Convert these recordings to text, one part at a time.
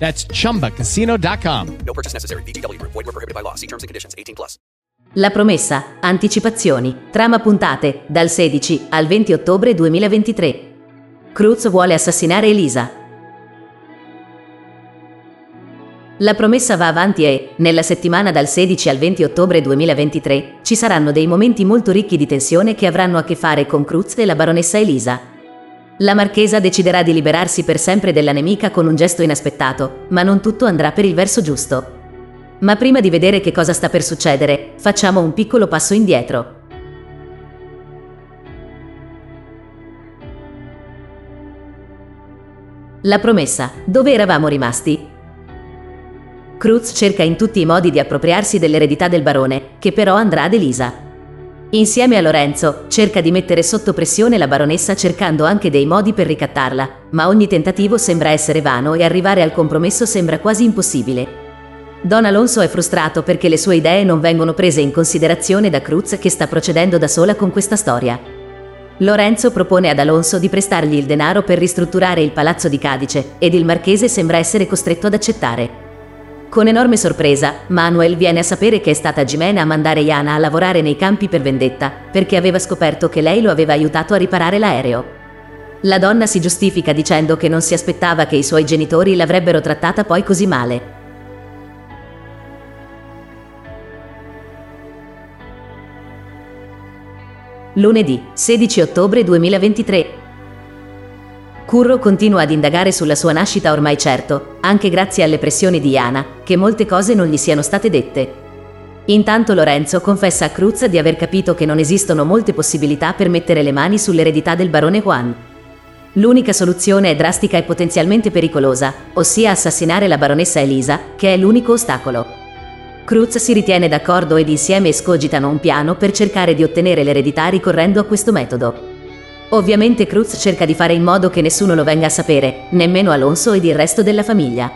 That's chumbacasino.com. No purchase necessary. VGW Group. Void were prohibited by law. See terms and conditions. 18 plus. La promessa, anticipazioni, trama puntate, dal 16 al 20 ottobre 2023. Cruz vuole assassinare Elisa. La promessa va avanti e, nella settimana dal 16 al 20 ottobre 2023, ci saranno dei momenti molto ricchi di tensione che avranno a che fare con Cruz e la baronessa Elisa. La marchesa deciderà di liberarsi per sempre della nemica con un gesto inaspettato, ma non tutto andrà per il verso giusto. Ma prima di vedere che cosa sta per succedere, facciamo un piccolo passo indietro. La promessa, dove eravamo rimasti? Cruz cerca in tutti i modi di appropriarsi dell'eredità del barone, che però andrà ad Elisa. Insieme a Lorenzo, cerca di mettere sotto pressione la baronessa cercando anche dei modi per ricattarla, ma ogni tentativo sembra essere vano e arrivare al compromesso sembra quasi impossibile. Don Alonso è frustrato perché le sue idee non vengono prese in considerazione da Cruz che sta procedendo da sola con questa storia. Lorenzo propone ad Alonso di prestargli il denaro per ristrutturare il palazzo di Cadice ed il marchese sembra essere costretto ad accettare. Con enorme sorpresa, Manuel viene a sapere che è stata Jimena a mandare Iana a lavorare nei campi per vendetta, perché aveva scoperto che lei lo aveva aiutato a riparare l'aereo. La donna si giustifica dicendo che non si aspettava che i suoi genitori l'avrebbero trattata poi così male. Lunedì, 16 ottobre 2023. Curro continua ad indagare sulla sua nascita ormai certo, anche grazie alle pressioni di Iana, che molte cose non gli siano state dette. Intanto Lorenzo confessa a Cruz di aver capito che non esistono molte possibilità per mettere le mani sull'eredità del barone Juan. L'unica soluzione è drastica e potenzialmente pericolosa, ossia assassinare la baronessa Elisa, che è l'unico ostacolo. Cruz si ritiene d'accordo ed insieme escogitano un piano per cercare di ottenere l'eredità ricorrendo a questo metodo. Ovviamente Cruz cerca di fare in modo che nessuno lo venga a sapere, nemmeno Alonso ed il resto della famiglia.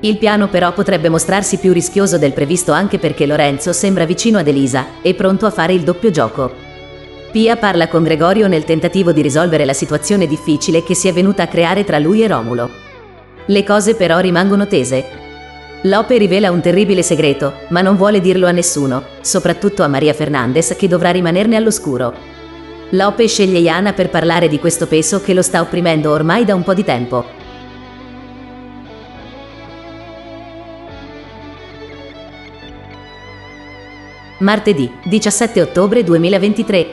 Il piano però potrebbe mostrarsi più rischioso del previsto anche perché Lorenzo sembra vicino ad Elisa e pronto a fare il doppio gioco. Pia parla con Gregorio nel tentativo di risolvere la situazione difficile che si è venuta a creare tra lui e Romulo. Le cose però rimangono tese. Lope rivela un terribile segreto, ma non vuole dirlo a nessuno, soprattutto a Maria Fernandez che dovrà rimanerne all'oscuro. Lope sceglie Iana per parlare di questo peso che lo sta opprimendo ormai da un po' di tempo. Martedì, 17 ottobre 2023.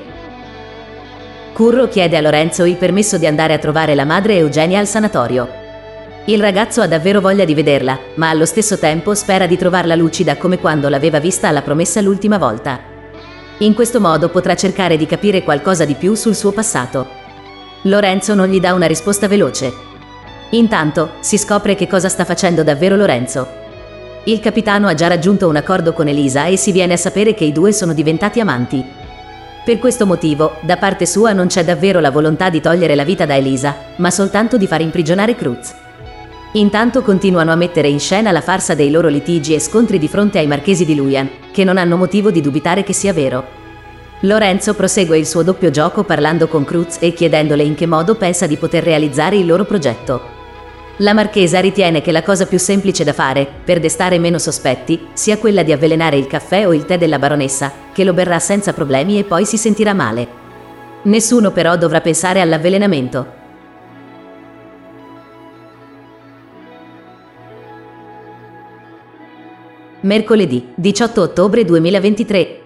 Curro chiede a Lorenzo il permesso di andare a trovare la madre Eugenia al sanatorio. Il ragazzo ha davvero voglia di vederla, ma allo stesso tempo spera di trovarla lucida come quando l'aveva vista alla promessa l'ultima volta. In questo modo potrà cercare di capire qualcosa di più sul suo passato. Lorenzo non gli dà una risposta veloce. Intanto si scopre che cosa sta facendo davvero Lorenzo. Il capitano ha già raggiunto un accordo con Elisa e si viene a sapere che i due sono diventati amanti. Per questo motivo, da parte sua non c'è davvero la volontà di togliere la vita da Elisa, ma soltanto di far imprigionare Cruz. Intanto continuano a mettere in scena la farsa dei loro litigi e scontri di fronte ai marchesi di Luian, che non hanno motivo di dubitare che sia vero. Lorenzo prosegue il suo doppio gioco parlando con Cruz e chiedendole in che modo pensa di poter realizzare il loro progetto. La marchesa ritiene che la cosa più semplice da fare, per destare meno sospetti, sia quella di avvelenare il caffè o il tè della baronessa, che lo berrà senza problemi e poi si sentirà male. Nessuno però dovrà pensare all'avvelenamento. Mercoledì 18 ottobre 2023.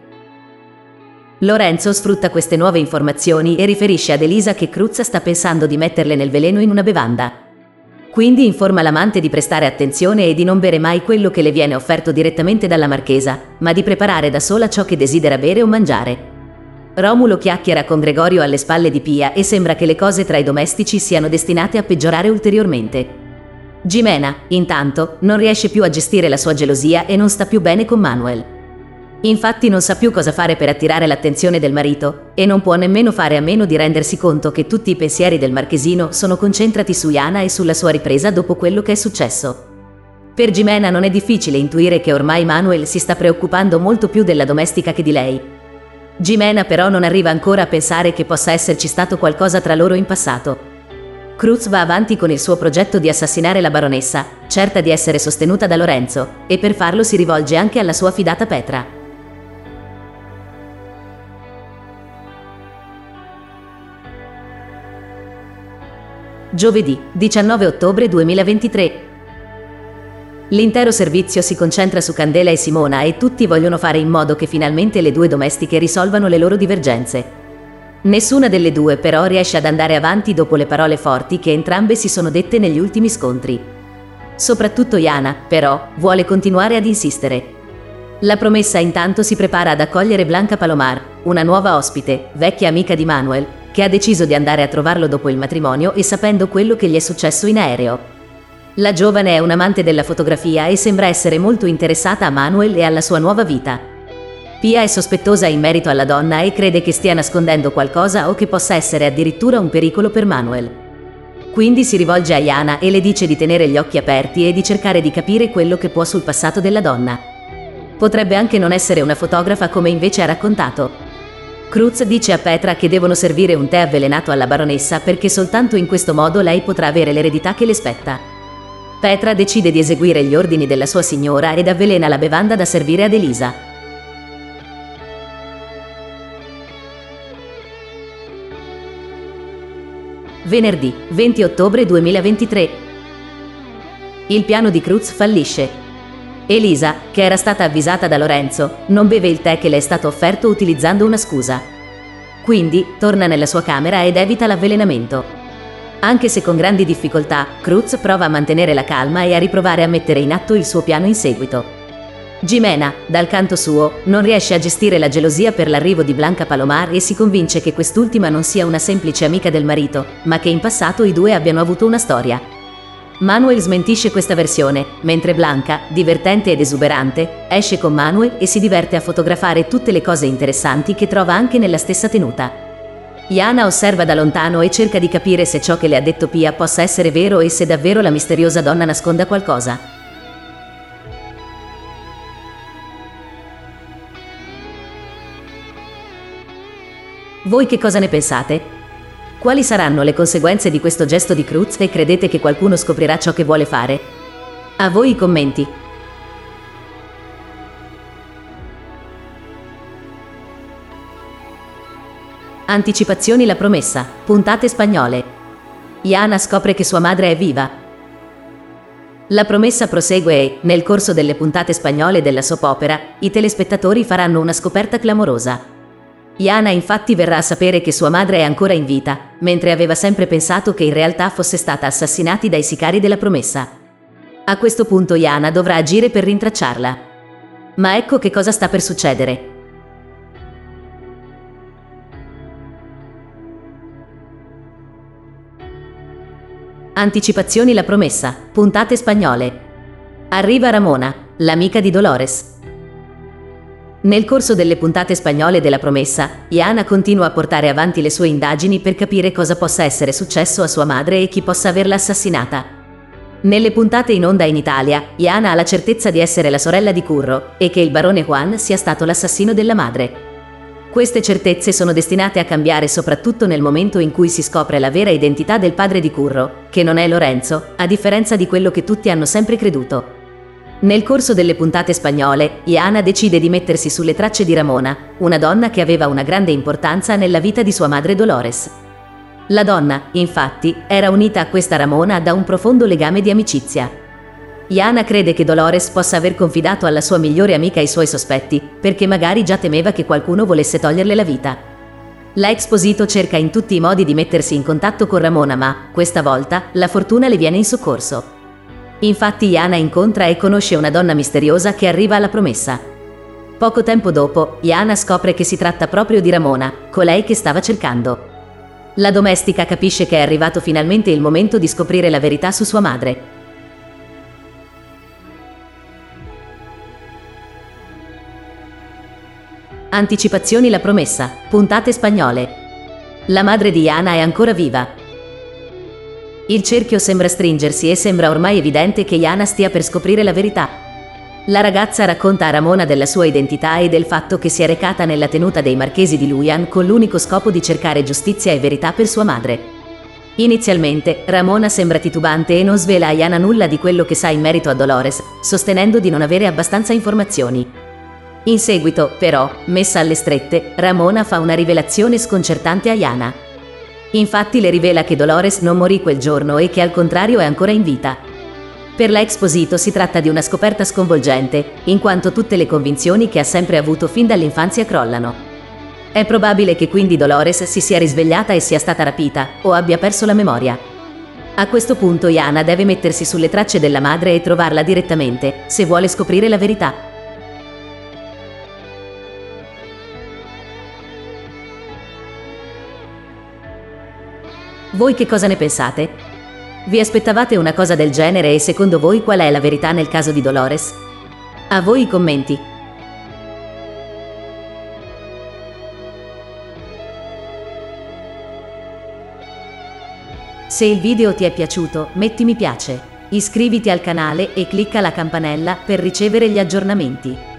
Lorenzo sfrutta queste nuove informazioni e riferisce ad Elisa che Cruz sta pensando di metterle nel veleno in una bevanda. Quindi informa l'amante di prestare attenzione e di non bere mai quello che le viene offerto direttamente dalla marchesa, ma di preparare da sola ciò che desidera bere o mangiare. Romulo chiacchiera con Gregorio alle spalle di Pia e sembra che le cose tra i domestici siano destinate a peggiorare ulteriormente. Gimena, intanto, non riesce più a gestire la sua gelosia e non sta più bene con Manuel. Infatti non sa più cosa fare per attirare l'attenzione del marito e non può nemmeno fare a meno di rendersi conto che tutti i pensieri del marchesino sono concentrati su Iana e sulla sua ripresa dopo quello che è successo. Per Gimena non è difficile intuire che ormai Manuel si sta preoccupando molto più della domestica che di lei. Gimena però non arriva ancora a pensare che possa esserci stato qualcosa tra loro in passato Cruz va avanti con il suo progetto di assassinare la baronessa, certa di essere sostenuta da Lorenzo, e per farlo si rivolge anche alla sua fidata Petra. Giovedì 19 ottobre 2023. L'intero servizio si concentra su Candela e Simona e tutti vogliono fare in modo che finalmente le due domestiche risolvano le loro divergenze. Nessuna delle due però riesce ad andare avanti dopo le parole forti che entrambe si sono dette negli ultimi scontri. Soprattutto Iana, però, vuole continuare ad insistere. La promessa intanto si prepara ad accogliere Blanca Palomar, una nuova ospite, vecchia amica di Manuel, che ha deciso di andare a trovarlo dopo il matrimonio e sapendo quello che gli è successo in aereo. La giovane è un amante della fotografia e sembra essere molto interessata a Manuel e alla sua nuova vita. Pia è sospettosa in merito alla donna e crede che stia nascondendo qualcosa o che possa essere addirittura un pericolo per Manuel. Quindi si rivolge a Iana e le dice di tenere gli occhi aperti e di cercare di capire quello che può sul passato della donna. Potrebbe anche non essere una fotografa come invece ha raccontato. Cruz dice a Petra che devono servire un tè avvelenato alla baronessa perché soltanto in questo modo lei potrà avere l'eredità che le spetta. Petra decide di eseguire gli ordini della sua signora ed avvelena la bevanda da servire ad Elisa. Venerdì 20 ottobre 2023. Il piano di Cruz fallisce. Elisa, che era stata avvisata da Lorenzo, non beve il tè che le è stato offerto utilizzando una scusa. Quindi torna nella sua camera ed evita l'avvelenamento. Anche se con grandi difficoltà, Cruz prova a mantenere la calma e a riprovare a mettere in atto il suo piano in seguito. Gimena, dal canto suo, non riesce a gestire la gelosia per l'arrivo di Blanca Palomar e si convince che quest'ultima non sia una semplice amica del marito, ma che in passato i due abbiano avuto una storia. Manuel smentisce questa versione, mentre Blanca, divertente ed esuberante, esce con Manuel e si diverte a fotografare tutte le cose interessanti che trova anche nella stessa tenuta. Iana osserva da lontano e cerca di capire se ciò che le ha detto Pia possa essere vero e se davvero la misteriosa donna nasconda qualcosa. Voi che cosa ne pensate? Quali saranno le conseguenze di questo gesto di Cruz e credete che qualcuno scoprirà ciò che vuole fare? A voi i commenti. Anticipazioni la promessa. Puntate spagnole. Iana scopre che sua madre è viva. La promessa prosegue e, nel corso delle puntate spagnole della soap opera, i telespettatori faranno una scoperta clamorosa. Iana infatti verrà a sapere che sua madre è ancora in vita, mentre aveva sempre pensato che in realtà fosse stata assassinata dai sicari della promessa. A questo punto Iana dovrà agire per rintracciarla. Ma ecco che cosa sta per succedere. Anticipazioni la promessa, puntate spagnole. Arriva Ramona, l'amica di Dolores. Nel corso delle puntate spagnole della promessa, Iana continua a portare avanti le sue indagini per capire cosa possa essere successo a sua madre e chi possa averla assassinata. Nelle puntate in onda in Italia, Iana ha la certezza di essere la sorella di Curro e che il barone Juan sia stato l'assassino della madre. Queste certezze sono destinate a cambiare soprattutto nel momento in cui si scopre la vera identità del padre di Curro, che non è Lorenzo, a differenza di quello che tutti hanno sempre creduto. Nel corso delle puntate spagnole, Iana decide di mettersi sulle tracce di Ramona, una donna che aveva una grande importanza nella vita di sua madre Dolores. La donna, infatti, era unita a questa Ramona da un profondo legame di amicizia. Iana crede che Dolores possa aver confidato alla sua migliore amica i suoi sospetti, perché magari già temeva che qualcuno volesse toglierle la vita. La Exposito cerca in tutti i modi di mettersi in contatto con Ramona, ma, questa volta, la fortuna le viene in soccorso. Infatti Iana incontra e conosce una donna misteriosa che arriva alla promessa. Poco tempo dopo, Iana scopre che si tratta proprio di Ramona, colei che stava cercando. La domestica capisce che è arrivato finalmente il momento di scoprire la verità su sua madre. Anticipazioni La promessa, puntate spagnole. La madre di Iana è ancora viva. Il cerchio sembra stringersi e sembra ormai evidente che Iana stia per scoprire la verità. La ragazza racconta a Ramona della sua identità e del fatto che si è recata nella tenuta dei marchesi di Luyan con l'unico scopo di cercare giustizia e verità per sua madre. Inizialmente, Ramona sembra titubante e non svela a Iana nulla di quello che sa in merito a Dolores, sostenendo di non avere abbastanza informazioni. In seguito, però, messa alle strette, Ramona fa una rivelazione sconcertante a Iana. Infatti le rivela che Dolores non morì quel giorno e che al contrario è ancora in vita. Per la Exposito si tratta di una scoperta sconvolgente, in quanto tutte le convinzioni che ha sempre avuto fin dall'infanzia crollano. È probabile che quindi Dolores si sia risvegliata e sia stata rapita, o abbia perso la memoria. A questo punto Iana deve mettersi sulle tracce della madre e trovarla direttamente, se vuole scoprire la verità. Voi che cosa ne pensate? Vi aspettavate una cosa del genere e secondo voi qual è la verità nel caso di Dolores? A voi i commenti. Se il video ti è piaciuto, metti mi piace, iscriviti al canale e clicca la campanella per ricevere gli aggiornamenti.